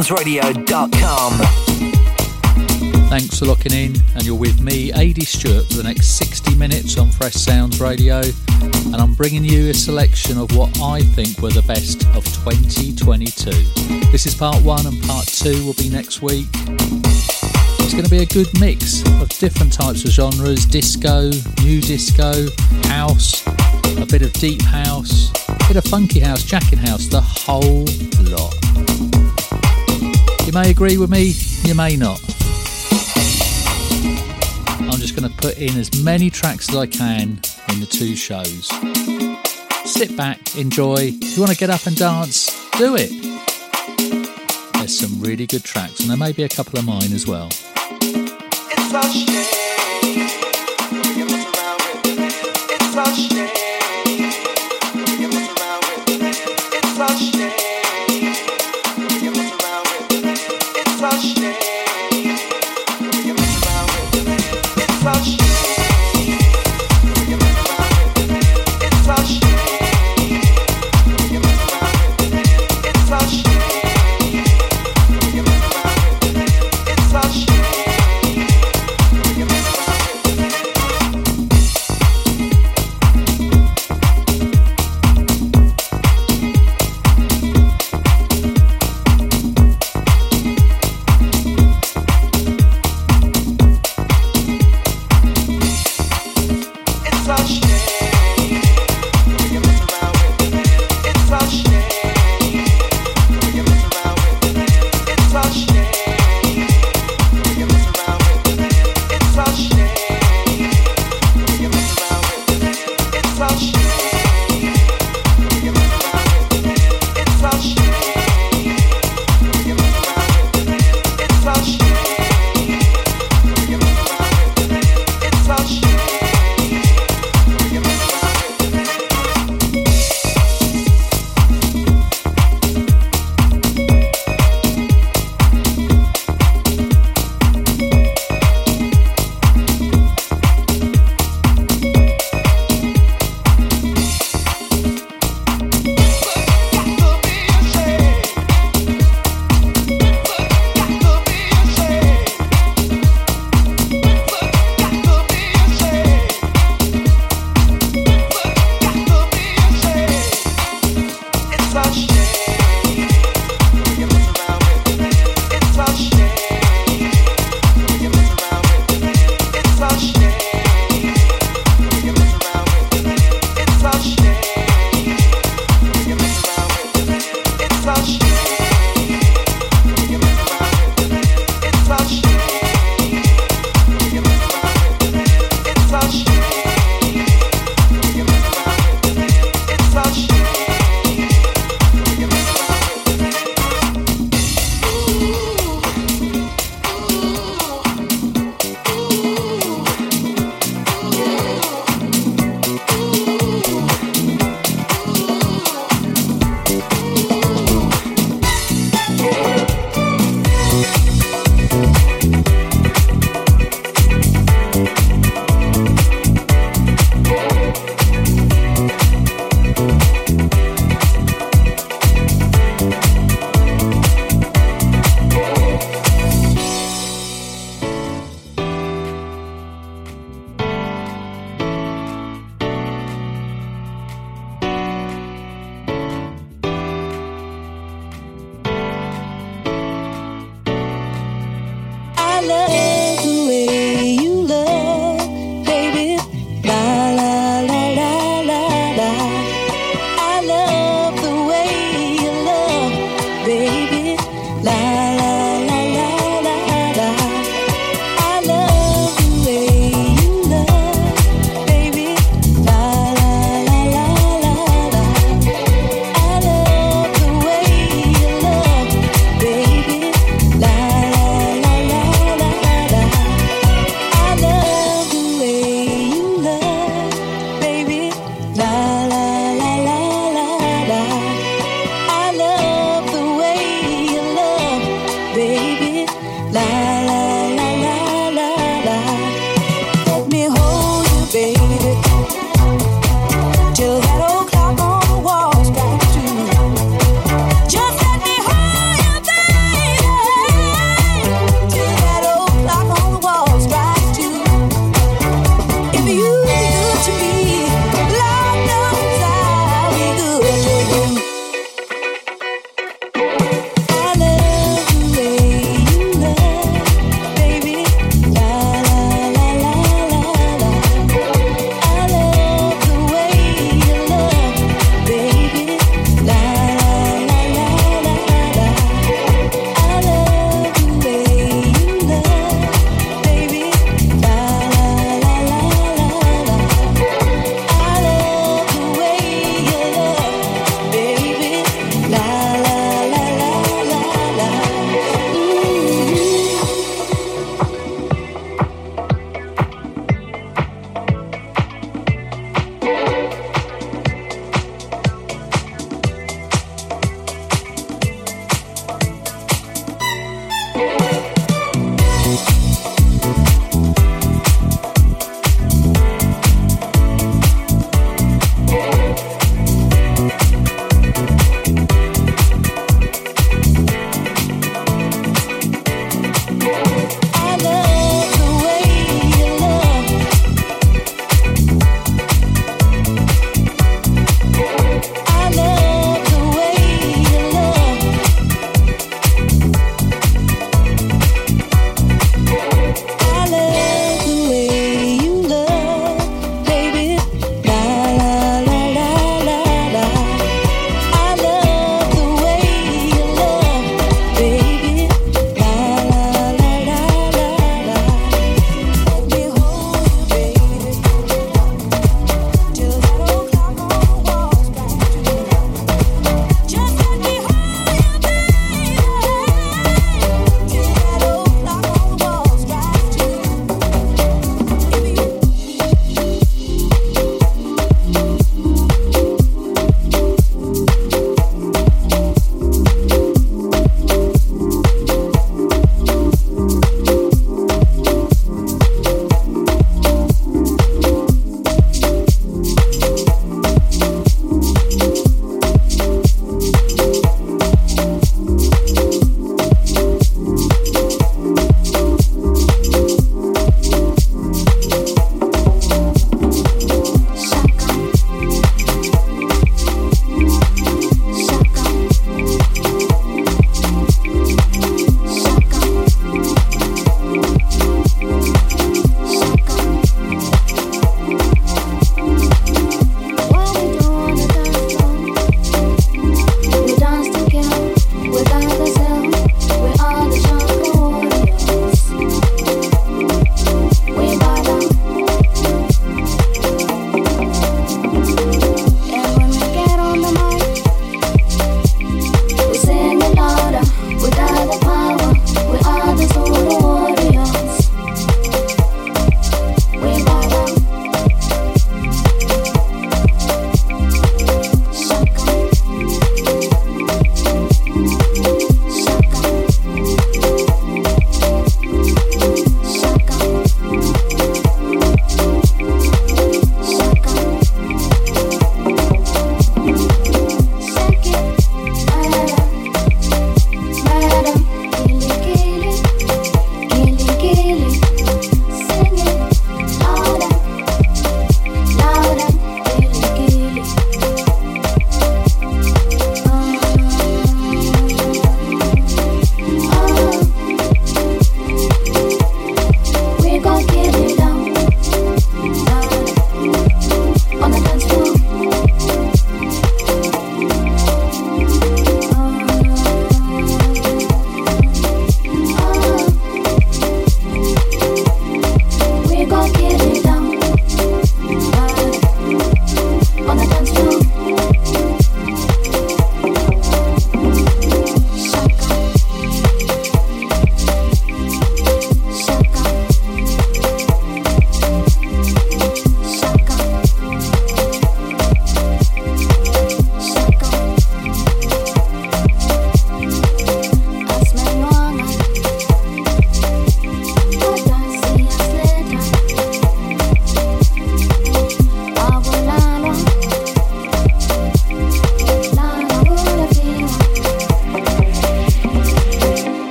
London's FreshSoundsRadio.com. Thanks for locking in, and you're with me, AD Stewart, for the next 60 minutes on Fresh Sounds Radio. And I'm bringing you a selection of what I think were the best of 2022. This is part one, and part two will be next week. It's going to be a good mix of different types of genres disco, new disco, house, a bit of deep house, a bit of funky house, jacking house, the whole lot. You may agree with me, you may not. I'm just going to put in as many tracks as I can in the two shows. Sit back, enjoy. If you want to get up and dance, do it. There's some really good tracks, and there may be a couple of mine as well.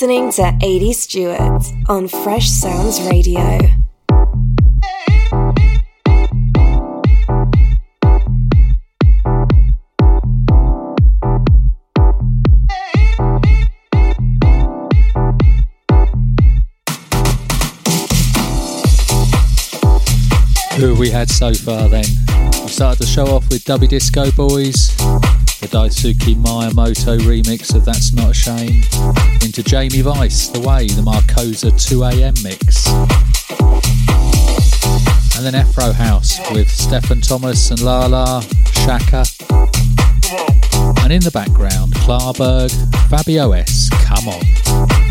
Listening to AD Stewart on Fresh Sounds Radio. Who we had so far then? We started the show off with Dubby Disco Boys, Daisuke Miyamoto remix of That's Not a Shame, into Jamie Vice, The Way, the Marcosa 2am mix. And then Afro House with Stefan Thomas and Lala, Shaka. And in the background, Klarberg, Fabio S, Come On.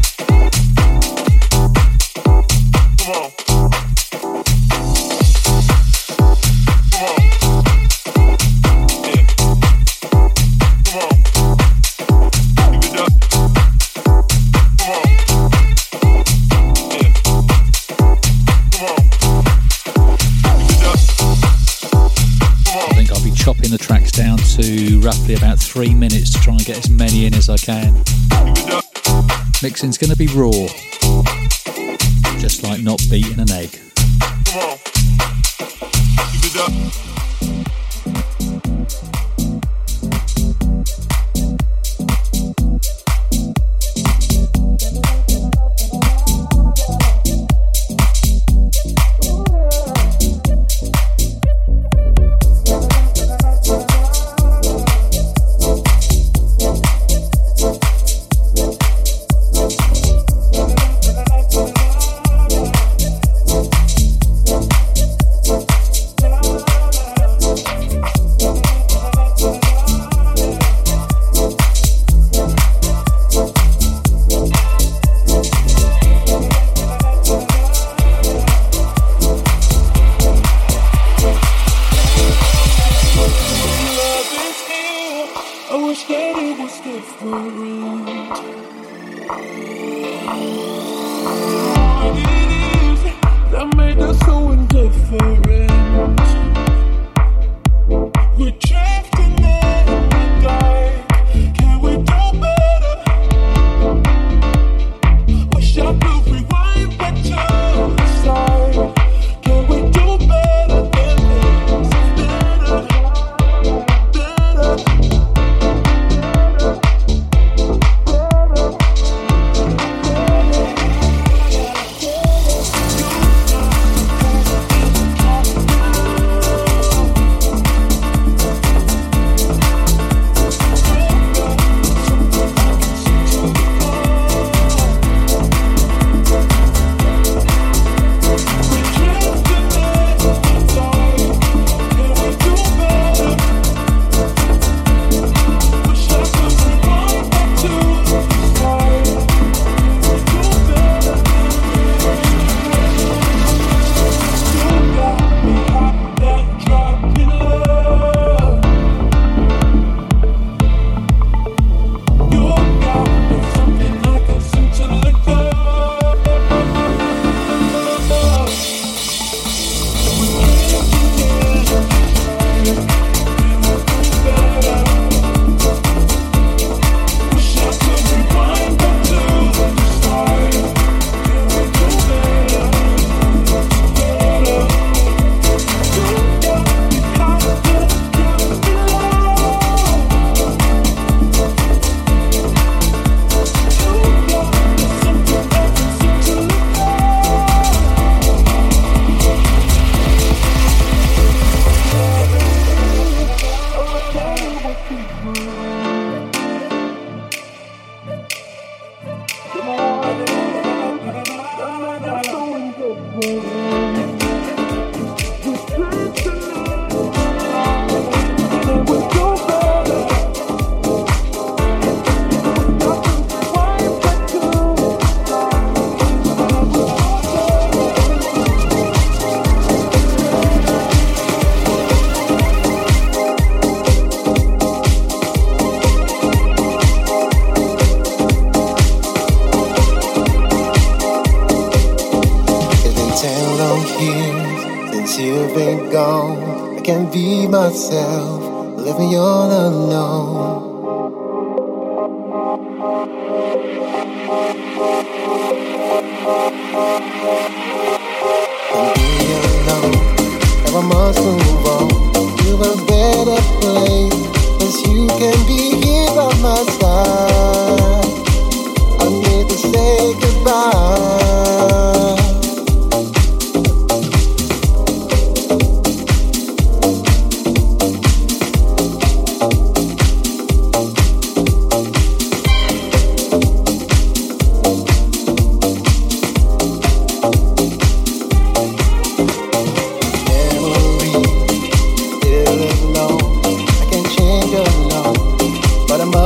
To roughly about three minutes to try and get as many in as I can. Mixing's going to be raw, just like not beating an egg.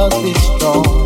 must be strong.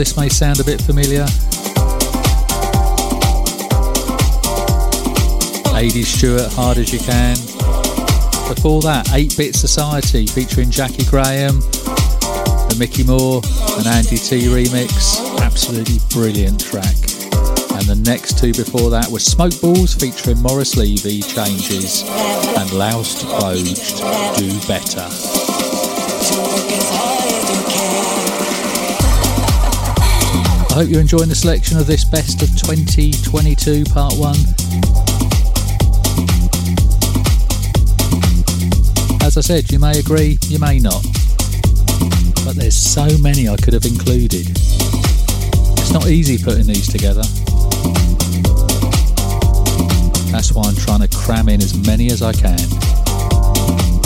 This may sound a bit familiar. AD Stewart, Hard As You Can. Before that, 8 Bit Society featuring Jackie Graham, the Micky More and Andy Tee remix. Absolutely brilliant track. And the next two before that were Smoke Balls featuring Morris Levy, Changes, and Loused Closed, Do Better. I hope you're enjoying the selection of this best of 2022 part 1. As I said, you may agree, you may not. But there's so many I could have included. It's not easy putting these together. That's why I'm trying to cram in as many as I can.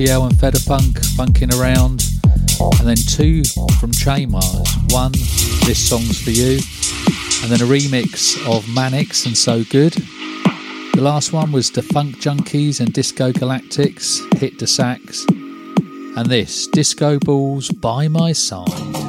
Raphael and Funk funking around, and then two from Che Mars. One, This Song's For You, and then a remix of Manix and So Good. The last one was the Funk Junkies and Disco Galactics, Hit the Sax, and this, Disco Balls by My Side.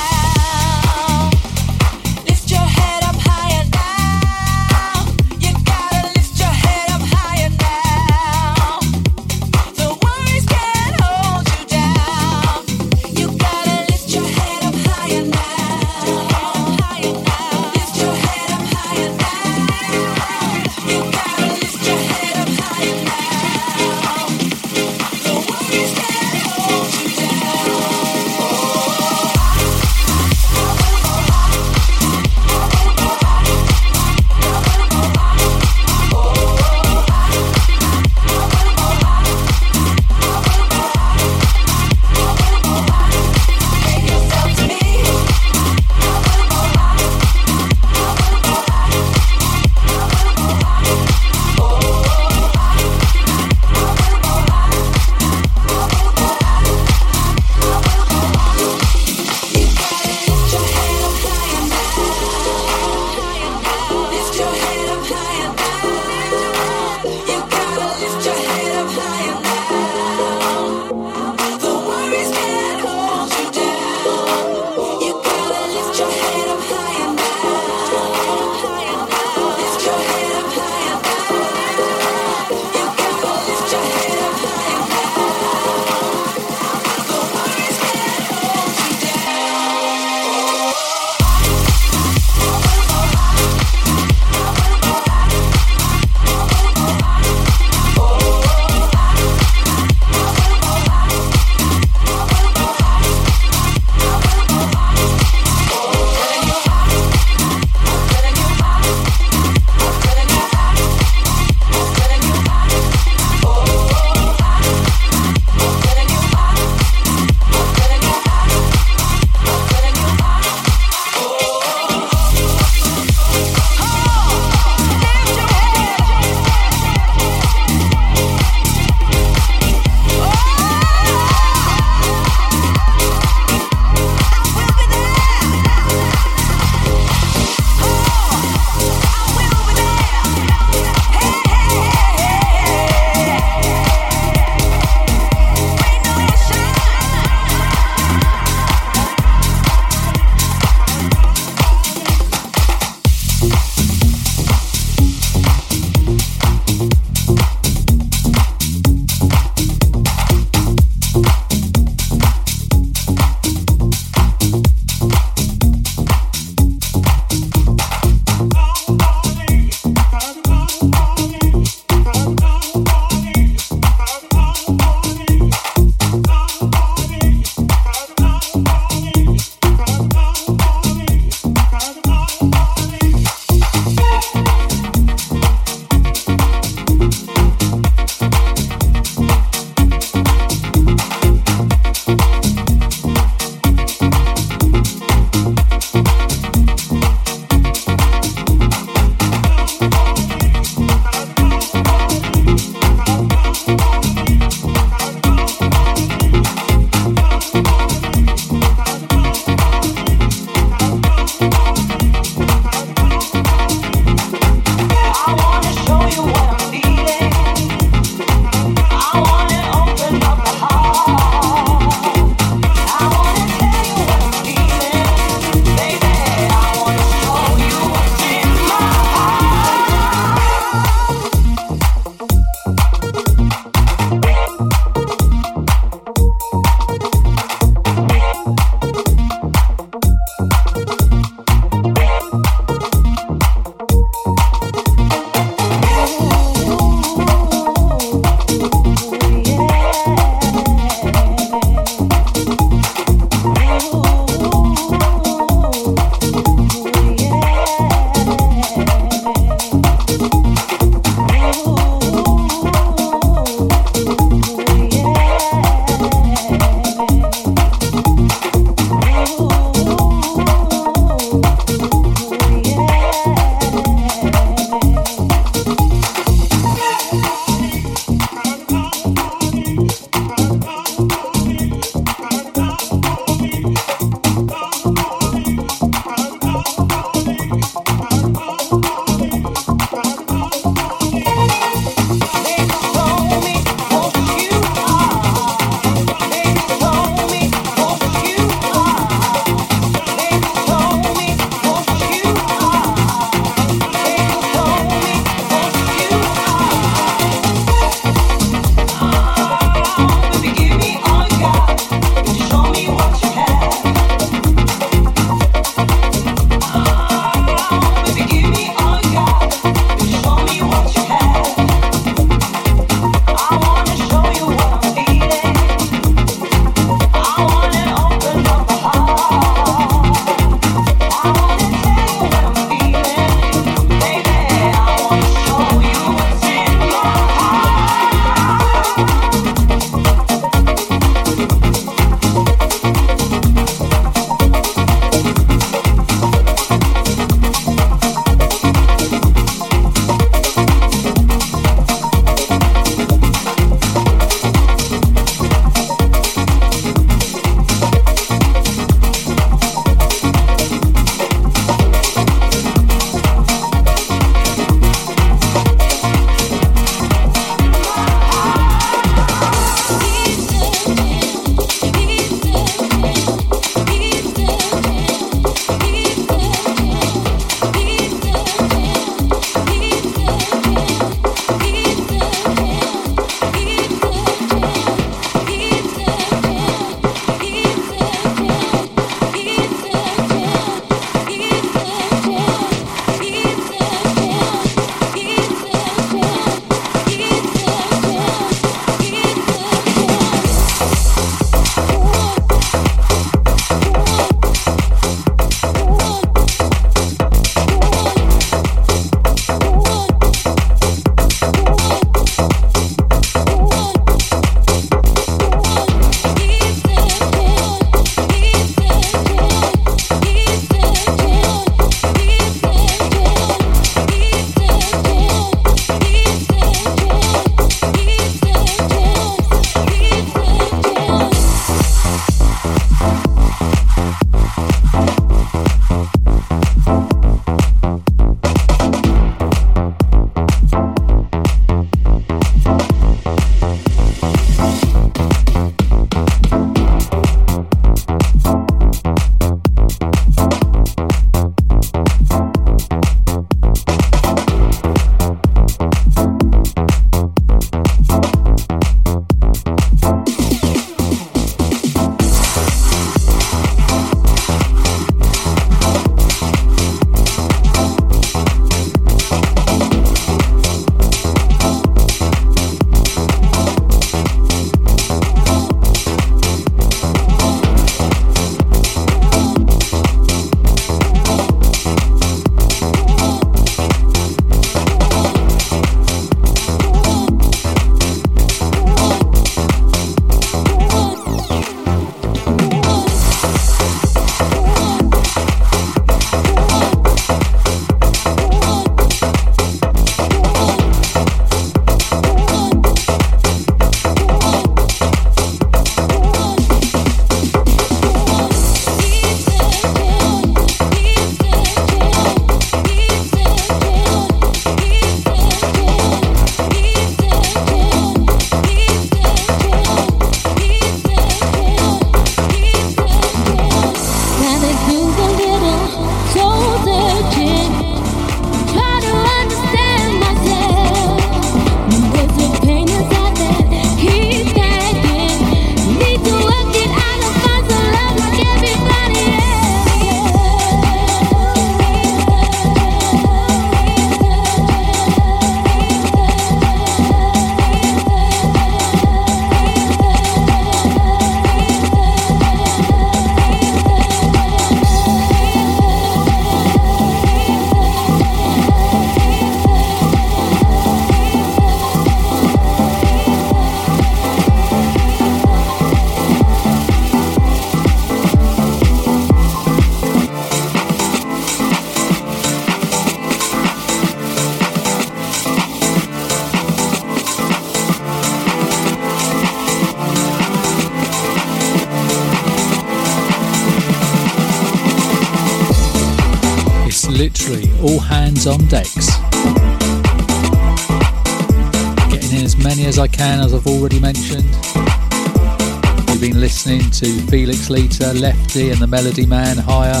Felix Leiter, Lefty, and the Melody Man Higher.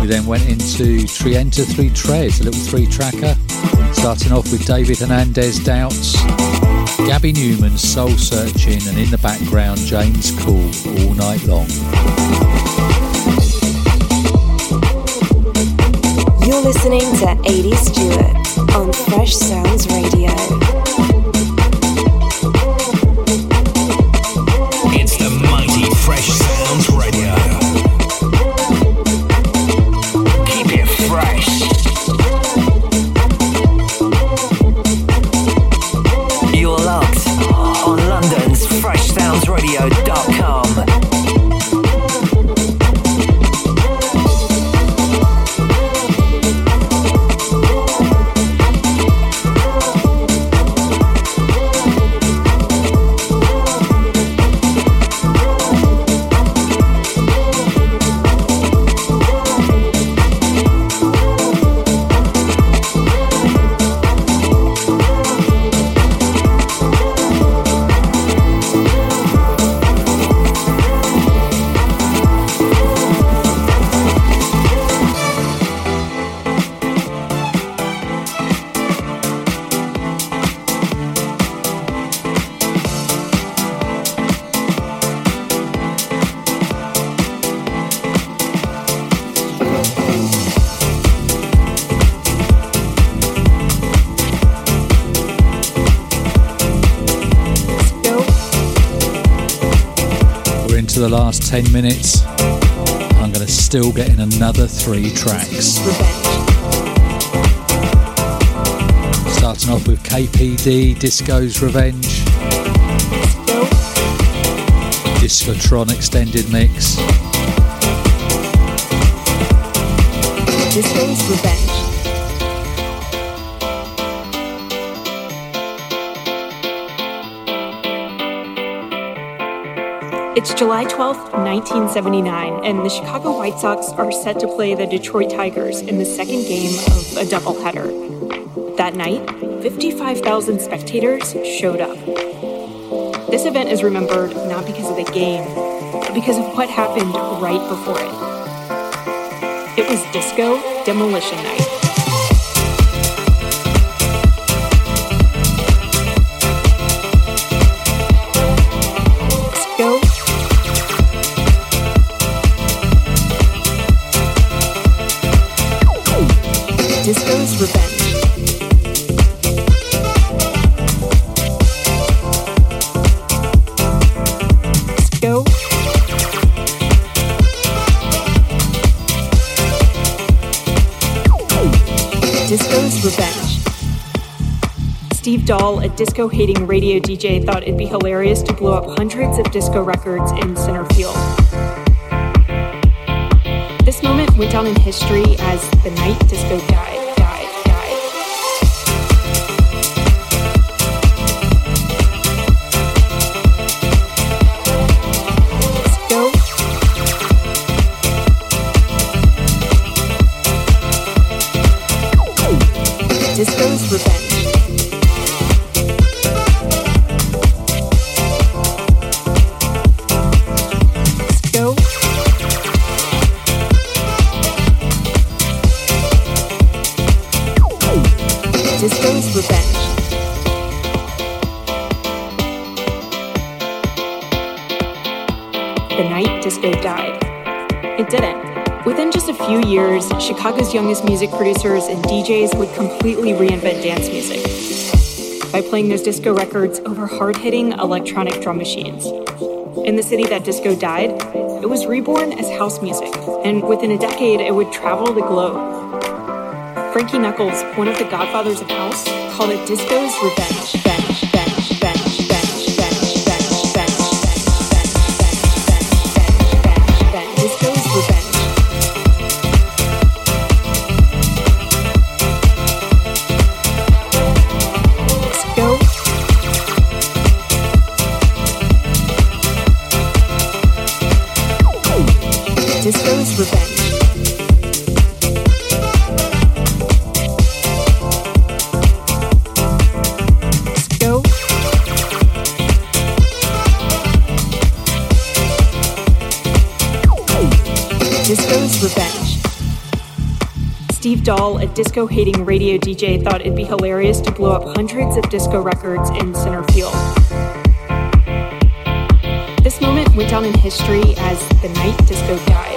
We then went into Trienta Three Tres, a little three tracker, starting off with David Hernandez Doubts. Gabby Newman soul searching, and in the background, James Cool all night long. You're listening to AD Stewart on Fresh Sounds Radio. 10 minutes. I'm going to still get in another three tracks. Starting off with KPD, Disco's Revenge. Discotron Extended Mix. Disco's Revenge. It's July 12th, 1979, and the Chicago White Sox are set to play the Detroit Tigers in the second game of a doubleheader. That night, 55,000 spectators showed up. This event is remembered not because of the game, but because of what happened right before it. It was Disco Demolition Night. Dahl, a disco hating radio DJ, thought it'd be hilarious to blow up hundreds of disco records in center field. This moment went down in history as the night disco died. Chicago's youngest music producers and DJs would completely reinvent dance music by playing those disco records over hard hitting electronic drum machines. In the city that disco died, it was reborn as house music, and within a decade, it would travel the globe. Frankie Knuckles, one of the godfathers of house, called it disco's revenge. Disco's Revenge. Dahl, a disco hating radio DJ, thought it'd be hilarious to blow up hundreds of disco records in center field. This moment went down in history as the night disco died.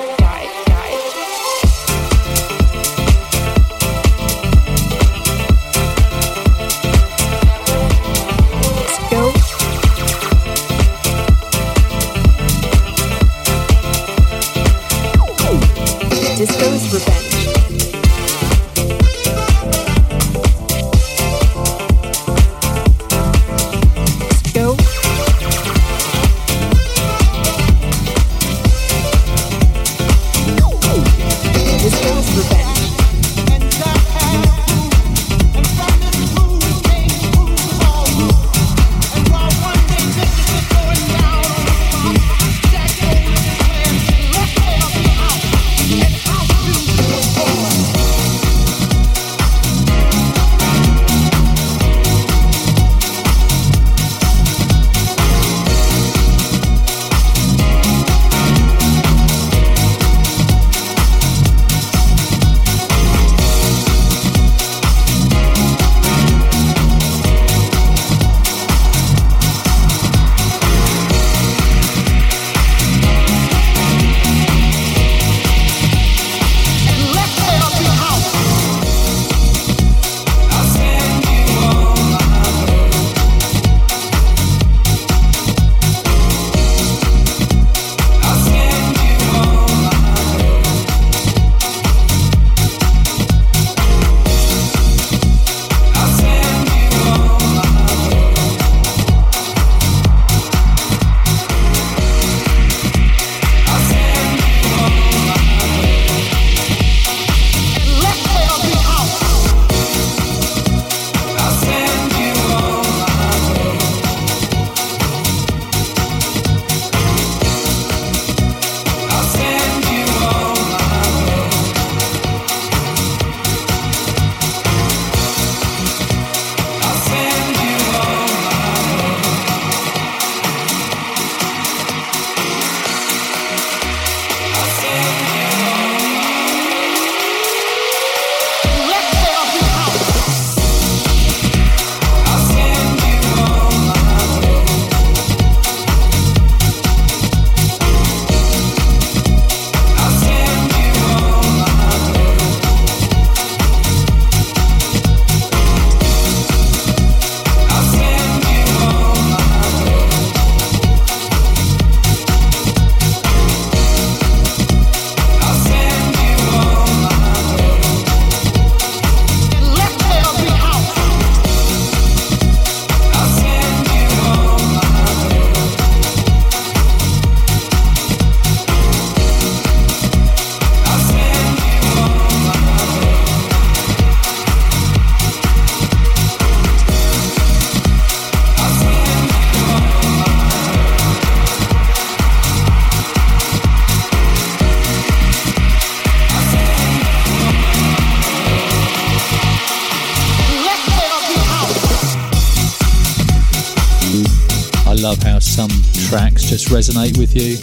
Just resonate with you.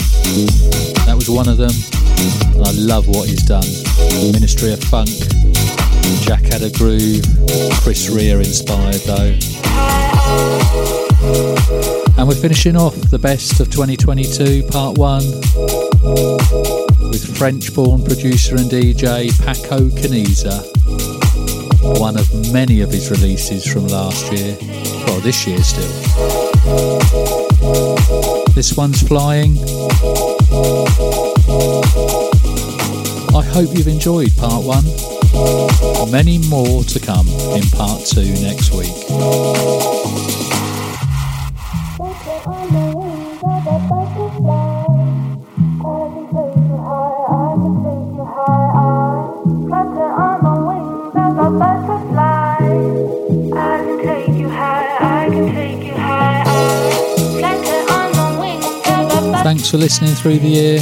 That was one of them. And I love what he's done. Ministry of Funk, Jack had a groove, Chris Rea inspired though. And we're finishing off the best of 2022, part one, with French born producer and DJ Paco Caniza. One of many of his releases from last year, well, this year still. This one's flying. I hope you've enjoyed part one. Many more to come in part two next week. For listening through the year.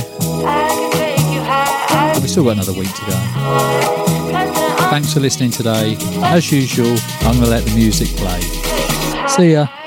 We still got another week to go. Thanks for listening today. As usual, I'm going to let the music play. See ya.